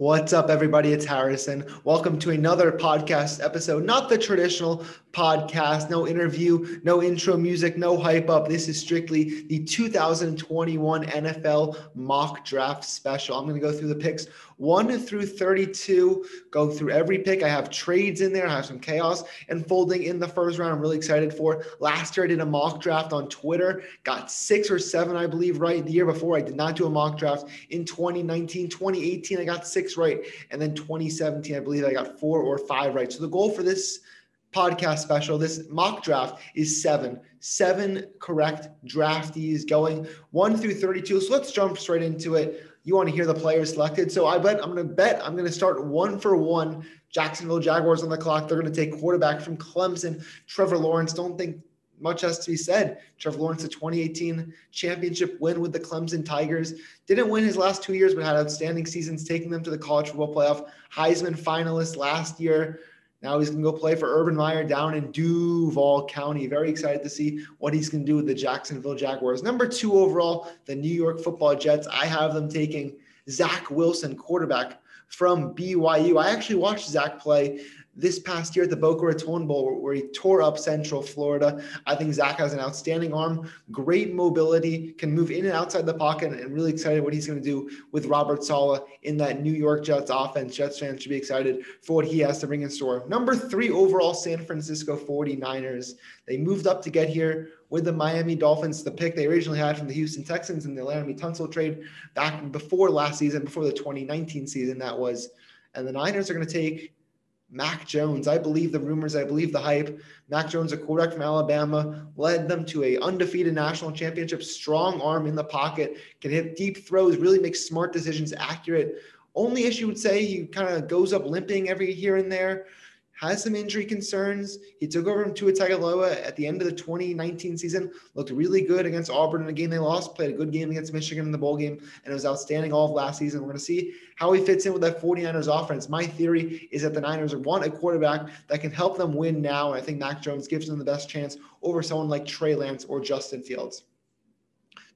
What's up, everybody? It's Harrison. Welcome to another podcast episode. Not the traditional podcast, no interview, no intro music, no hype up. This is strictly the 2021 NFL mock draft special. I'm going to go through the picks 1 through 32, go through every pick. I have trades in there, I have some chaos unfolding in the first round. I'm really excited for. Last year, I did a mock draft on Twitter, got six or seven, I believe, right. The year before, I did not do a mock draft. In 2019, 2018, I got six right. And then 2017, I believe I got four or five right. So the goal for this podcast special, this mock draft is seven. Seven correct draftees going one through 32. So let's jump straight into it you want to hear the players selected. So I bet I'm going to bet I'm going to start one for one. Jacksonville Jaguars on the clock. They're going to take quarterback from Clemson, Trevor Lawrence. Don't think much has to be said. Trevor Lawrence, a 2018 championship win with the Clemson Tigers. Didn't win his last two years, but had outstanding seasons, taking them to the college football playoff. Heisman finalist last year. Now he's going to go play for Urban Meyer down in Duval County. Very excited to see what he's going to do with the Jacksonville Jaguars. Number two overall, the New York Football Jets. I have them taking Zach Wilson, quarterback from BYU. I actually watched Zach play this past year at the Boca Raton Bowl, where he tore up Central Florida. I think Zach has an outstanding arm, great mobility, can move in and outside the pocket, and really excited what he's going to do with Robert Saleh in that New York Jets offense. Jets fans should be excited for what he has to bring in store. Number three overall, San Francisco 49ers. They moved up to get here with the Miami Dolphins, the pick they originally had from the Houston Texans in the Laremy Tunsil trade back before last season, before the 2019 season, that was. And the Niners are going to take Mac Jones. I believe the rumors, I believe the hype. Mac Jones, a quarterback from Alabama, led them to a undefeated national championship. Strong arm in the pocket, can hit deep throws, really makes smart decisions, accurate. Only issue would say he kind of goes up limping every here and there has some injury concerns. He took over from Tua Tagovailoa at the end of the 2019 season, looked really good against Auburn in a game they lost, played a good game against Michigan in the bowl game, and it was outstanding all of last season. We're going to see how he fits in with that 49ers offense. My theory is that the Niners want a quarterback that can help them win now, and I think Mac Jones gives them the best chance over someone like Trey Lance or Justin Fields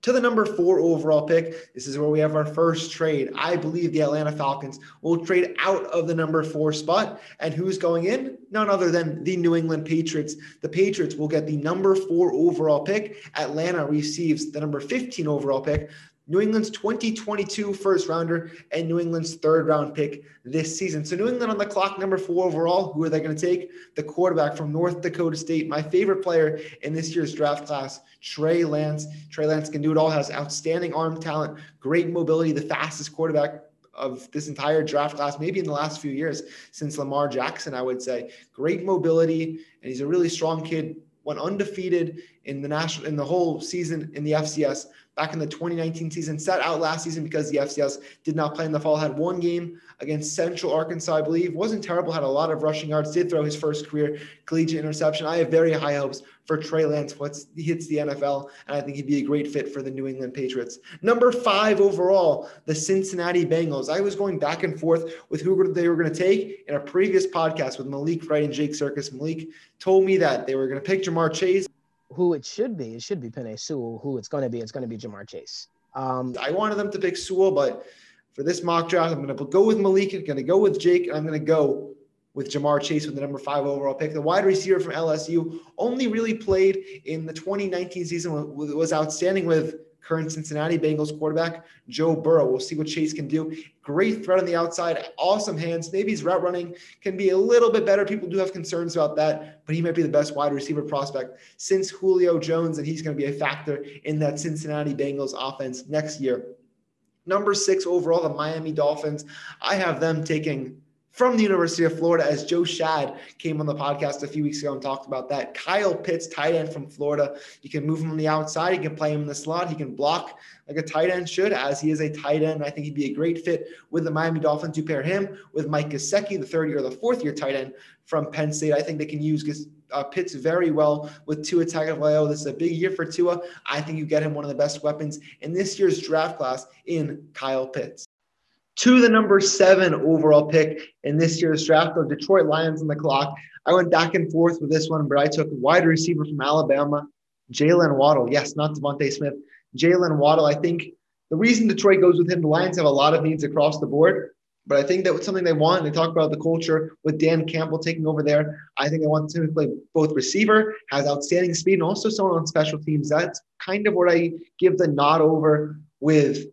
to the number four overall pick. This is where we have our first trade. I believe the Atlanta Falcons will trade out of the number four spot. And who's going in? None other than the New England Patriots. The Patriots will get the number four overall pick. Atlanta receives the number 15 overall pick. New England's 2022 first rounder and New England's third round pick this season. So New England on the clock, number four overall. Who are they going to take? The quarterback from North Dakota State, my favorite player in this year's draft class, Trey Lance. Trey Lance can do it all, has outstanding arm talent, great mobility, the fastest quarterback of this entire draft class, maybe in the last few years since Lamar Jackson, I would say. Great mobility, and he's a really strong kid. Went undefeated in the national in the whole season in the FCS back in the 2019 season, sat out last season because the FCS did not play in the fall. Had one game against Central Arkansas, I believe. Wasn't terrible, had a lot of rushing yards, did throw his first career collegiate interception. I have very high hopes for Trey Lance once he hits the NFL, and I think he'd be a great fit for the New England Patriots. Number five overall, the Cincinnati Bengals. I was going back and forth with who they were going to take in a previous podcast with Malik Wright and Jake Circus. Malik told me that they were going to pick Ja'Marr Chase who it should be. It should be Penei Sewell. Who it's going to be, it's going to be Ja'Marr Chase. Um, I wanted them to pick Sewell, but for this mock draft, I'm going to go with Malik. I'm going to go with Jake. And I'm going to go with Ja'Marr Chase with the number five overall pick. The wide receiver from LSU only really played in the 2019 season, was outstanding with current Cincinnati Bengals quarterback, Joe Burrow. We'll see what Chase can do. Great threat on the outside, awesome hands. Maybe his route running can be a little bit better. People do have concerns about that, but he might be the best wide receiver prospect since Julio Jones, and he's going to be a factor in that Cincinnati Bengals offense next year. Number six overall, the Miami Dolphins. I have them taking from the University of Florida, as Joe Shad came on the podcast a few weeks ago and talked about that. Kyle Pitts, tight end from Florida. You can move him on the outside. You can play him in the slot. He can block like a tight end should, as he is a tight end. I think he'd be a great fit with the Miami Dolphins. You pair him with Mike Gesicki, the third year or the fourth year tight end from Penn State. I think they can use uh, Pitts very well with Tua Tagovailoa. This is a big year for Tua. I think you get him one of the best weapons in this year's draft class in Kyle Pitts to the number seven overall pick in this year's draft, the Detroit Lions on the clock. I went back and forth with this one, but I took wide receiver from Alabama, Jalen Waddle. Yes, not DeVonta Smith. Jalen Waddle. I think the reason Detroit goes with him, the Lions have a lot of needs across the board. But I think that was something they want. They talk about the culture with Dan Campbell taking over there. I think they want to play both receiver, has outstanding speed, and also someone on special teams. That's kind of what I give the nod over with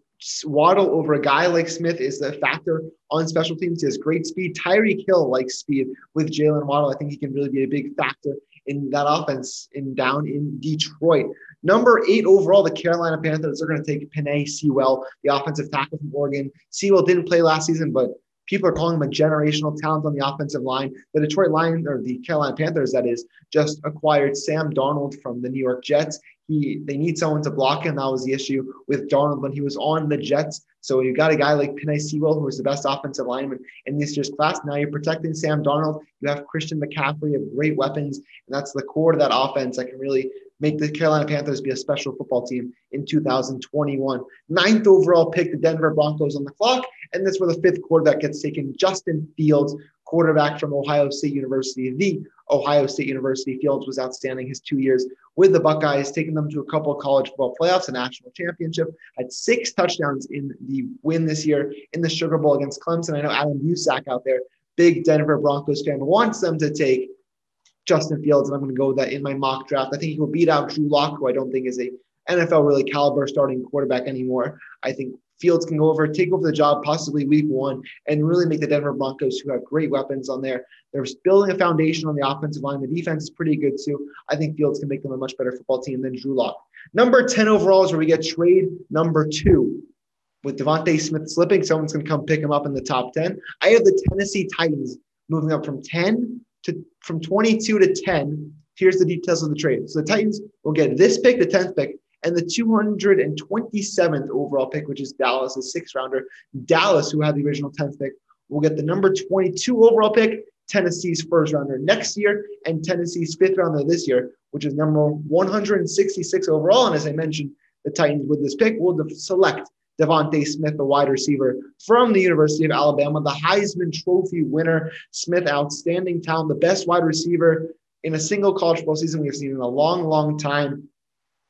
Waddle over a guy like Smith is the factor on special teams. He has great speed. Tyreek Hill likes speed with Jalen Waddle. I think he can really be a big factor in that offense in down in Detroit. Number eight overall, the Carolina Panthers are going to take Penei Sewell, the offensive tackle from Oregon. Sewell didn't play last season, but people are calling him a generational talent on the offensive line. The Detroit Lions, or the Carolina Panthers, that is, just acquired Sam Darnold from the New York Jets. He they need someone to block him. That was the issue with Darnold when he was on the Jets. So you got a guy like Penei Sewell, who is the best offensive lineman in this year's class. Now you're protecting Sam Darnold. You have Christian McCaffrey, have great weapons, and that's the core of that offense that can really make the Carolina Panthers be a special football team in 2021. Ninth overall pick, the Denver Broncos on the clock, and that's where the fifth quarterback gets taken. Justin Fields, quarterback from Ohio State University, the Ohio State University. Fields was outstanding his two years with the Buckeyes, taking them to a couple of college football playoffs, a national championship, had six touchdowns in the win this year in the Sugar Bowl against Clemson. I know Adam Busack out there, big Denver Broncos fan, wants them to take Justin Fields, and I'm going to go with that in my mock draft. I think he will beat out Drew Lock, who I don't think is a NFL really caliber starting quarterback anymore. I think Fields can go over, take over the job, possibly week one, and really make the Denver Broncos, who have great weapons on there. They're building a foundation on the offensive line. The defense is pretty good too. I think Fields can make them a much better football team than Drew Lock. Number 10 overall is where we get trade number two. With DeVonta Smith slipping, someone's going to come pick him up in the top 10. I have the Tennessee Titans moving up from 10 to from 22 to 10. Here's the details of the trade. So the Titans will get this pick, the 10th pick, and the 227th overall pick, which is Dallas, sixth rounder. Dallas, who had the original 10th pick, will get the number 22 overall pick, Tennessee's first rounder next year, and Tennessee's fifth rounder this year, which is number 166 overall. And as I mentioned, the Titans with this pick will select DeVonta Smith, the wide receiver from the University of Alabama, the Heisman Trophy winner. Smith, outstanding talent, the best wide receiver in a single college football season we've seen in a long, long time.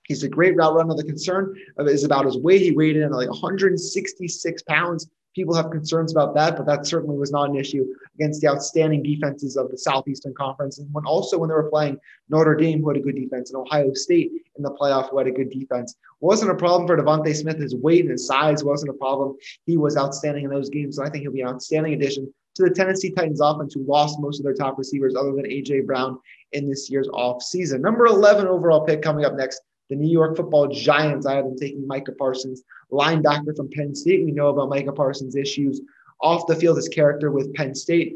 He's a great route runner. The concern is about his weight. He weighed in at like 166 pounds. People have concerns about that, but that certainly was not an issue against the outstanding defenses of the Southeastern Conference. And when also when they were playing Notre Dame, who had a good defense, and Ohio State in the playoff, who had a good defense, wasn't a problem for DeVonta Smith. His weight and his size wasn't a problem. He was outstanding in those games. So I think he'll be an outstanding addition to the Tennessee Titans offense, who lost most of their top receivers other than AJ Brown in this year's off season. Number 11 overall pick coming up next the New York football giants, I have them taking Micah Parsons, linebacker from Penn State. We know about Micah Parsons' issues off the field, his character with Penn State.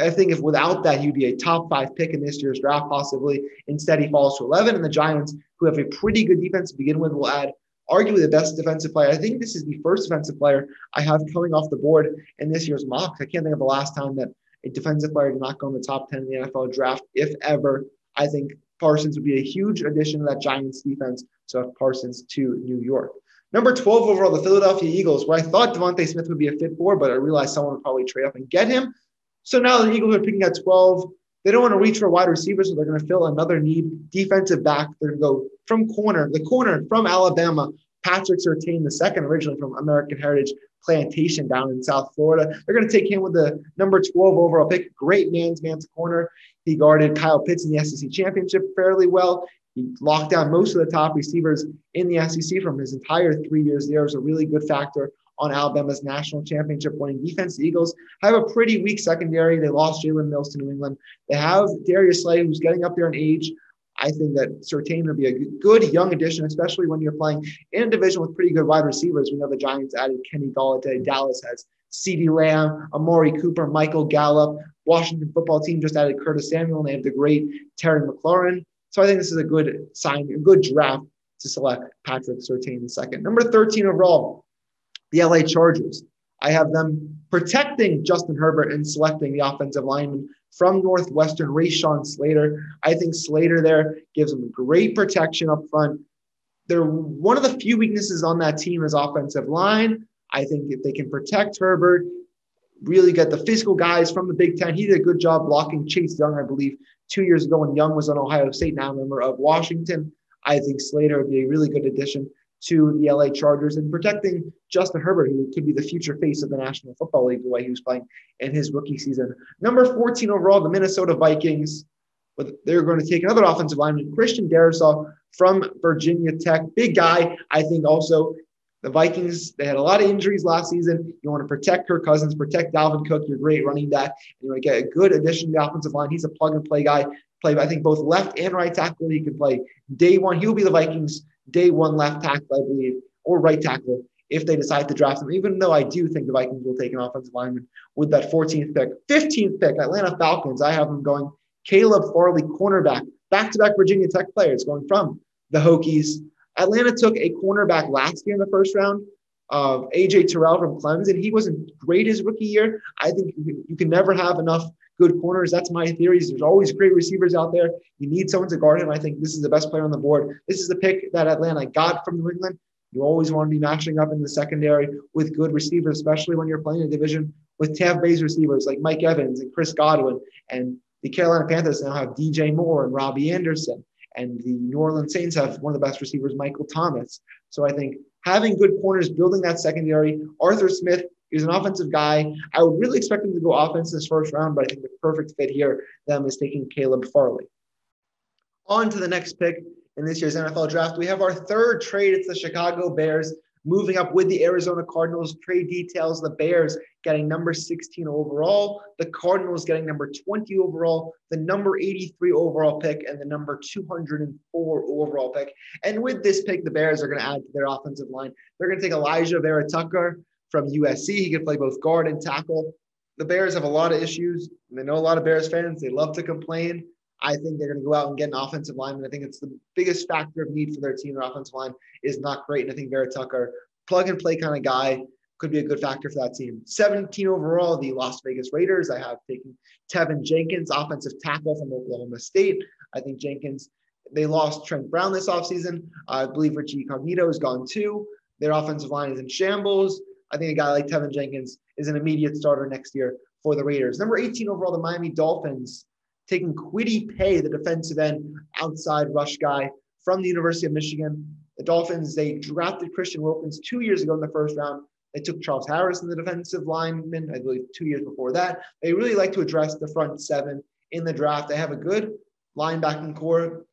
I think if without that, he'd be a top five pick in this year's draft, possibly. Instead, he falls to 11. And the Giants, who have a pretty good defense to begin with, will add arguably the best defensive player. I think this is the first defensive player I have coming off the board in this year's mock. I can't think of the last time that a defensive player did not go in the top 10 in the NFL draft, if ever. I think Parsons would be a huge addition to that Giants defense. So Parsons to New York. Number 12 overall, the Philadelphia Eagles, where I thought DeVonta Smith would be a fit for, but I realized someone would probably trade up and get him. So now the Eagles are picking at 12. They don't want to reach for wide receivers, so they're going to fill another need. Defensive back, they're going to go from corner, the corner from Alabama, Patrick Surtain, the second originally from American Heritage Plantation down in South Florida. They're going to take him with the number 12 overall pick. Great man's man's corner. He guarded Kyle Pitts in the SEC championship fairly well. He locked down most of the top receivers in the SEC from his entire three years there. Was a really good factor on Alabama's national championship winning defense. The Eagles have a pretty weak secondary. They lost Jalen Mills to New England. They have Darius Slay, who's getting up there in age. I think that Surtain would be a good young addition, especially when you're playing in a division with pretty good wide receivers. We know the Giants added Kenny Golladay. Dallas has CeeDee Lamb, Amari Cooper, Michael Gallup. Washington football team just added Curtis Samuel, and they have the great Terry McLaurin. So I think this is a good sign, a good draft to select Patrick Surtain the second. Number 13 overall, the LA Chargers. I have them protecting Justin Herbert and selecting the offensive lineman from Northwestern, Rashawn Slater. I think Slater there gives them great protection up front. They're one of the few weaknesses on that team is offensive line. I think if they can protect Herbert, really get the physical guys from the Big Ten. He did a good job blocking Chase Young, I believe, two years ago when Young was on Ohio State, now a member of Washington. I think Slater would be a really good addition to the LA Chargers and protecting Justin Herbert, who could be the future face of the National Football League the way he was playing in his rookie season. Number 14 overall, the Minnesota Vikings. But they're going to take another offensive lineman, Christian Darrisaw from Virginia Tech. Big guy, I think also. The Vikings, they had a lot of injuries last season. You want to protect Kirk Cousins, protect Dalvin Cook, your great running back. And you want to get a good addition to the offensive line. He's a plug and play guy. Play, I think, both left and right tackle. He can play day one. He'll be the Vikings' day one left tackle, I believe, or right tackle if they decide to draft him, even though I do think the Vikings will take an offensive lineman with that 14th pick. 15th pick, Atlanta Falcons. I have them going Caleb Farley, cornerback, back to back Virginia Tech players going from the Hokies. Atlanta took a cornerback last year in the first round of AJ Terrell from Clemson. He wasn't great his rookie year. I think you can never have enough good corners. That's my theories. There's always great receivers out there. You need someone to guard him. I think this is the best player on the board. This is the pick that Atlanta got from New England. You always want to be matching up in the secondary with good receivers, especially when you're playing a division with Tampa Bay's receivers like Mike Evans and Chris Godwin and the Carolina Panthers now have DJ Moore and Robbie Anderson, and the New Orleans Saints have one of the best receivers, Michael Thomas. So I think having good corners, building that secondary. Arthur Smith is an offensive guy. I would really expect him to go offense this first round, but I think the perfect fit here them is taking Caleb Farley. On to the next pick in this year's NFL draft. We have our third trade. It's the Chicago Bears Moving up with the Arizona Cardinals, trade details the Bears getting number 16 overall, the Cardinals getting number 20 overall, the number 83 overall pick, and the number 204 overall pick. And with this pick, the Bears are going to add to their offensive line. They're going to take Elijah Vera-Tucker from USC. He can play both guard and tackle. The Bears have a lot of issues. They know a lot of Bears fans. They love to complain. I think they're going to go out and get an offensive lineman. I think it's the biggest factor of need for their team. Their offensive line is not great. And I think Vera-Tucker, plug and play kind of guy, could be a good factor for that team. 17 overall, the Las Vegas Raiders. I have taken Teven Jenkins, offensive tackle from Oklahoma State. I think Jenkins, they lost Trent Brown this offseason. I believe Richie Cognito is gone too. Their offensive line is in shambles. I think a guy like Teven Jenkins is an immediate starter next year for the Raiders. Number 18 overall, the Miami Dolphins taking Kwity Paye, the defensive end outside rush guy from the University of Michigan. The Dolphins, they drafted Christian Wilkins two years ago in the first round. They took Charles Harris in the defensive lineman, I believe two years before that. They really like to address the front seven in the draft. They have a good linebacking core,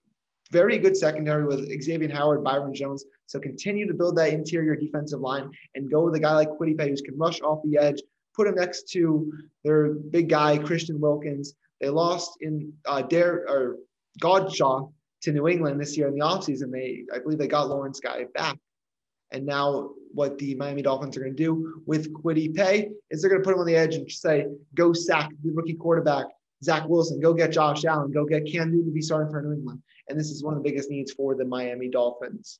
very good secondary with Xavier Howard, Byron Jones. So continue to build that interior defensive line and go with a guy like Paye who can rush off the edge, put him next to their big guy, Christian Wilkins. They lost in uh, Dare or Godchaux to New England this year in the offseason. They, I believe, they got Lawrence Guy back. And now, what the Miami Dolphins are going to do with Kwity Paye is they're going to put him on the edge and say, "Go sack the rookie quarterback Zach Wilson. Go get Josh Allen. Go get Cam Newton to be starting for New England." And this is one of the biggest needs for the Miami Dolphins.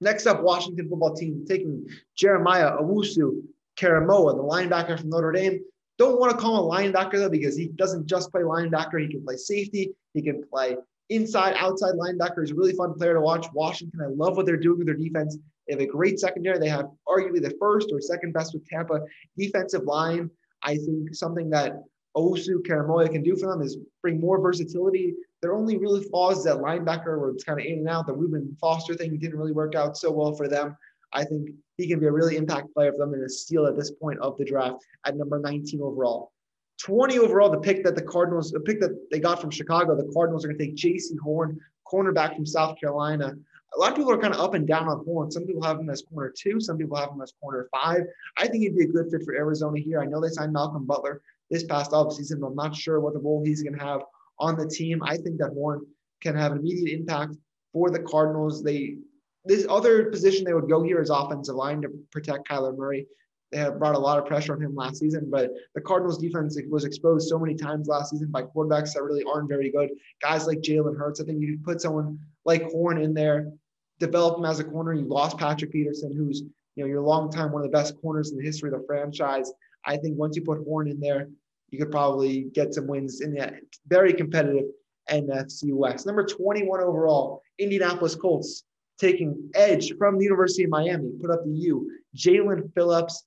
Next up, Washington football team taking Jeremiah Owusu Koramoah, the linebacker from Notre Dame. Don't want to call him a linebacker though, because he doesn't just play linebacker. He can play safety. He can play inside, outside linebacker. He's a really fun player to watch. Washington, I love what they're doing with their defense. They have a great secondary. They have arguably the first or second best with Tampa defensive line. I think something that Osu Koramoah can do for them is bring more versatility. Their only really flaws is that linebacker where it's kind of in and out. The Reuben Foster thing didn't really work out so well for them. I think he can be a really impact player for them and a steal at this point of the draft at number 19 overall. 20 overall, the pick that the Cardinals, the pick that they got from Chicago, the Cardinals are going to take Jaycee Horn, cornerback from South Carolina. A lot of people are kind of up and down on Horn. Some people have him as corner two, some people have him as corner five. I think he'd be a good fit for Arizona here. I know they signed Malcolm Butler this past offseason, I'm not sure what the role he's going to have on the team. I think that Horn can have an immediate impact for the Cardinals. They this other position they would go here is offensive line to protect Kyler Murray. They have brought a lot of pressure on him last season, but the Cardinals defense was exposed so many times last season by quarterbacks that really aren't very good. Guys like Jalen Hurts. I think you put someone like Horn in there, develop him as a corner. You lost Patrick Peterson, who's you know your long time one of the best corners in the history of the franchise. I think once you put Horn in there, you could probably get some wins in that very competitive NFC West. Number 21 overall, Indianapolis Colts taking edge from the University of Miami, put up the U. Jaelan Phillips,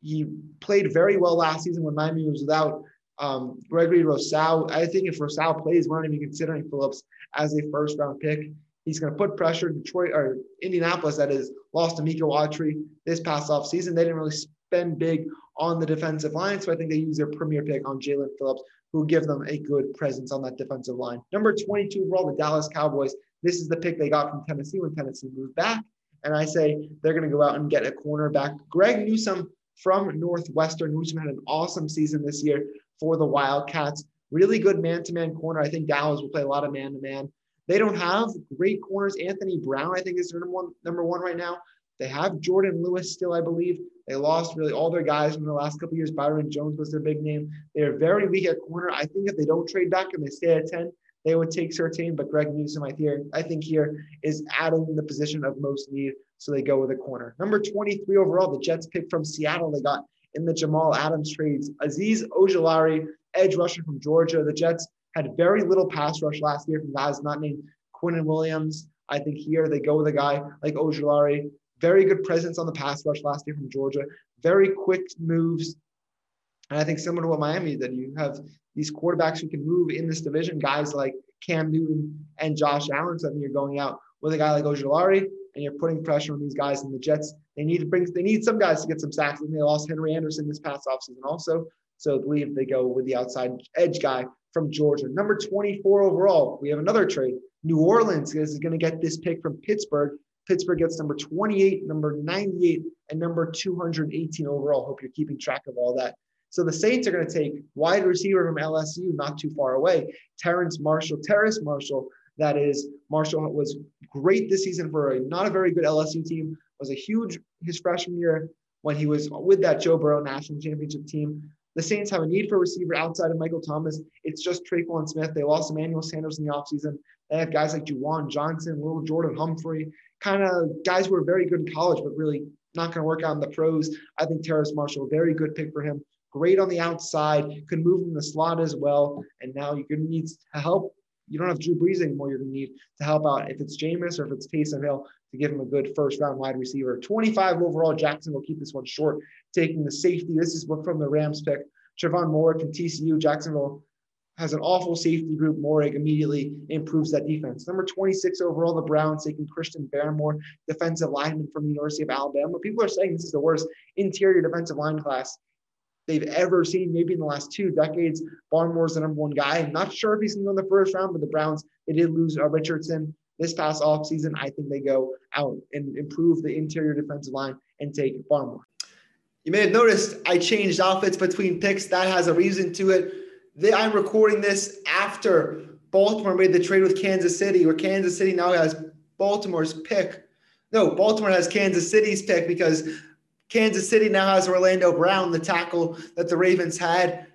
he played very well last season when Miami was without um, Gregory Rousseau. I think if Rousseau plays, we're not even considering Phillips as a first round pick. He's going to put pressure. Detroit or Indianapolis, that is, lost to Miko Autry this past off season. They didn't really spend big on the defensive line, so I think they use their premier pick on Jaelan Phillips, who give them a good presence on that defensive line. Number 22 overall, the Dallas Cowboys. This is the pick they got from Tennessee when Tennessee moved back. And I say they're going to go out and get a cornerback. Greg Newsome from Northwestern. Newsome had an awesome season this year for the Wildcats. Really good man to man corner. I think Dallas will play a lot of man to man. They don't have great corners. Anthony Brown, I think, is number one, number one right now. They have Jourdan Lewis still, I believe. They lost really all their guys from the last couple years. Byron Jones was their big name. They're very weak at corner. I think if they don't trade back and they stay at 10, they would take Surtain. But Greg Newsome, I, hear, I think here is adding the position of most need. So they go with a corner. Number 23 overall, the Jets pick from Seattle. They got in the Jamal Adams trades. Azeez Ojulari, edge rusher from Georgia. The Jets had very little pass rush last year from guys not named Quinnen Williams. I think here they go with a guy like Ojulari. Very good presence on the pass rush last year from Georgia. Very quick moves. And I think similar to what Miami did, you have these quarterbacks who can move in this division, guys like Cam Newton and Josh Allen. So you're going out with a guy like Ojulari and you're putting pressure on these guys in the Jets. They need to bring they need some guys to get some sacks. And they lost Henry Anderson this past offseason also. So I believe they go with the outside edge guy from Georgia. Number 24 overall, we have another trade. New Orleans is going to get this pick from Pittsburgh. Pittsburgh gets number 28, number 98, and number 218 overall. Hope you're keeping track of all that. So the Saints are going to take wide receiver from LSU, not too far away, Terrence Marshall. Terrace Marshall that is, Marshall was great this season for a not a very good LSU team. Was a huge his freshman year when he was with that Joe Burrow national championship team. The Saints have a need for a receiver outside of Michael Thomas. It's just Tre'Quan Smith. They lost Emmanuel Sanders in the offseason. They have guys like Juwan Johnson, Little Jordan Humphrey, kind of guys who are very good in college, but really not going to work out in the pros. I think Terrace Marshall, very good pick for him. Great on the outside, could move in the slot as well. And now you're going to need help you don't have Drew Brees anymore. You're going to need to help out if it's Jameis or if it's Taysom Hill to give him a good first round wide receiver. 25 overall. Jackson will keep this one short, taking the safety. This is from the Rams pick. Trevon Moehrig from TCU. Jacksonville has an awful safety group. Moehrig immediately improves that defense. Number 26 overall, the Browns taking Christian Barmore, defensive lineman from the University of Alabama. People are saying this is the worst interior defensive line class they've ever seen, maybe in the last two decades. Barmore's the number one guy. I'm not sure if he's going to go in the first round, but the Browns, they did lose uh, Richardson this past offseason. I think they go out and improve the interior defensive line and take Barmore. You may have noticed I changed outfits between picks. That has a reason to it. I'm recording this after Baltimore made the trade with Kansas City, where Kansas City now has Baltimore's pick. No, Baltimore has Kansas City's pick because Kansas City now has Orlando Brown, the tackle that the Ravens had.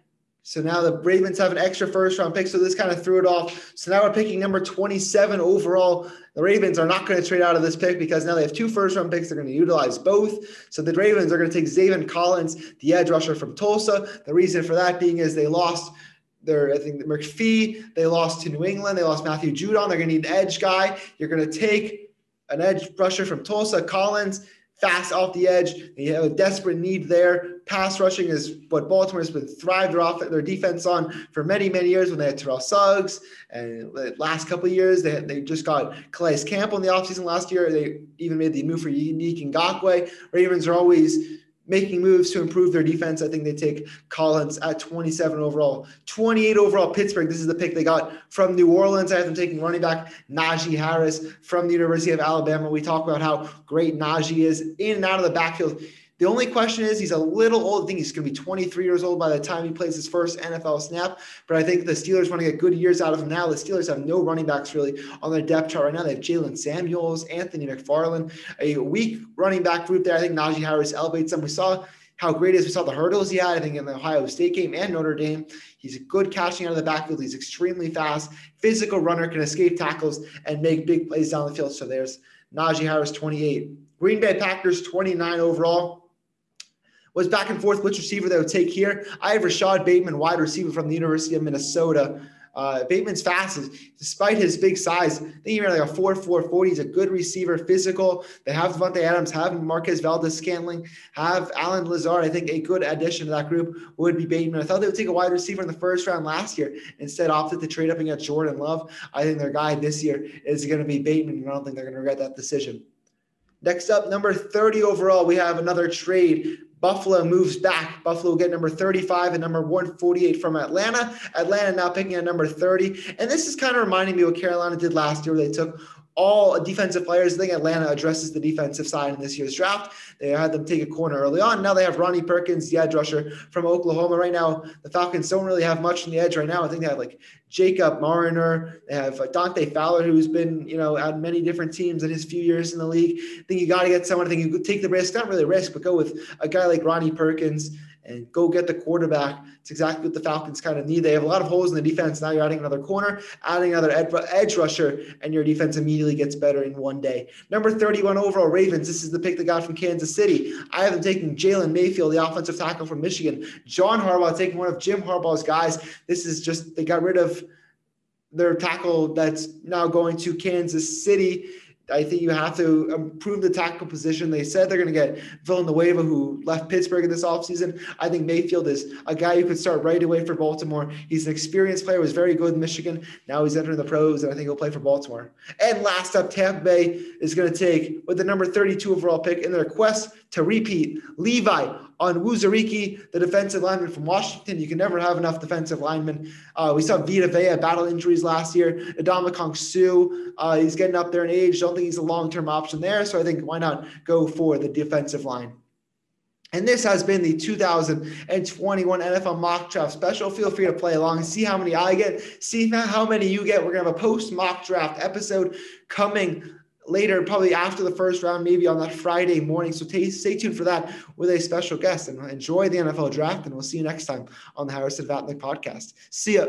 So now the Ravens have an extra first round pick. So this kind of threw it off. So now we're picking number 27 overall. The Ravens are not going to trade out of this pick because now they have two first round picks. They're going to utilize both. So the Ravens are going to take Zaven Collins, the edge rusher from Tulsa. The reason for that being is they lost their, I think, McPhee. They lost to New England. They lost Matthew Judon. They're going to need an edge guy. You're going to take an edge rusher from Tulsa, Collins fast off the edge. They have a desperate need there. Pass rushing is what Baltimore has been thrived off their defense on for many, many years when they had Terrell Suggs. And the last couple of years, they, they just got Calais Campbell in the offseason last year. They even made the move for Yannick Ngakoue. Ravens are always making moves to improve their defense. I think they take Collins at 27 overall. 28 overall, Pittsburgh. This is the pick they got from New Orleans. I have them taking running back Najee Harris from the University of Alabama. We talk about how great Najee is in and out of the backfield. The only question is he's a little old. I think he's going to be 23 years old by the time he plays his first NFL snap. But I think the Steelers want to get good years out of him now. The Steelers have no running backs really on their depth chart right now. They have Jaylen Samuels, Anthony McFarland, a weak running back group there. I think Najee Harris elevates them. We saw how great is. We saw the hurdles he had, I think, in the Ohio State game and Notre Dame. He's a good catching out of the backfield. He's extremely fast, physical runner, can escape tackles and make big plays down the field. So there's Najee Harris, 28. Green Bay Packers, 29 overall was back and forth which receiver they would take here. I have Rashod Bateman, wide receiver from the University of Minnesota. Uh, Bateman's fast, despite his big size. I think he ran like a 4 4 40. He's a good receiver, physical. They have Davante Adams, have Marquez Valdes-Scantling, have Allen Lazard. I think a good addition to that group would be Bateman. I thought they would take a wide receiver in the first round last year. Instead, opted to trade up and get Jordan Love. I think their guy this year is going to be Bateman, and I don't think they're going to regret that decision. Next up, number 30 overall, we have another trade. Buffalo moves back. Buffalo will get number 35 and number 148 from Atlanta. Atlanta now picking at number 30. And this is kind of reminding me what Carolina did last year, they took all defensive players. I think Atlanta addresses the defensive side in this year's draft. They had them take a corner early on. Now they have Ronnie Perkins, the edge rusher from Oklahoma. Right now, the Falcons don't really have much in the edge right now. I think they have like Jacob Mariner. They have uh, Dante Fowler, who's been, you know, at many different teams in his few years in the league. I think you got to get someone. I think you could take the risk, not really risk, but go with a guy like Ronnie Perkins and go get the quarterback. It's exactly what the Falcons kind of need. They have a lot of holes in the defense. Now you're adding another corner, adding another edge rusher, and your defense immediately gets better in one day. Number 31 overall, Ravens. This is the pick they got from Kansas City. I have them taking Jalen Mayfield, the offensive tackle from Michigan. John Harbaugh taking one of Jim Harbaugh's guys. This is just, they got rid of their tackle that's now going to Kansas City. I think you have to improve the tackle position. They said they're going to get Villanueva, who left Pittsburgh in this offseason. I think Mayfield is a guy who could start right away for Baltimore. He's an experienced player, was very good in Michigan. Now he's entering the pros, and I think he'll play for Baltimore. And last up, Tampa Bay is going to take with the number 32 overall pick in their quest to repeat Levi Onwuzurike, the defensive lineman from Washington. You can never have enough defensive linemen. Uh, we saw Vita Vea battle injuries last year. Ndamukong Suh, uh, he's getting up there in age. Don't think a long-term option there. So I think why not go for the defensive line? And this has been the 2021 NFL mock draft special. Feel free to play along and see how many I get, see how many you get. We're going to have a post mock draft episode coming later, probably after the first round, maybe on that Friday morning. So t- stay tuned for that with a special guest and enjoy the NFL draft. And we'll see you next time on the Harrison Vatnick podcast. See ya.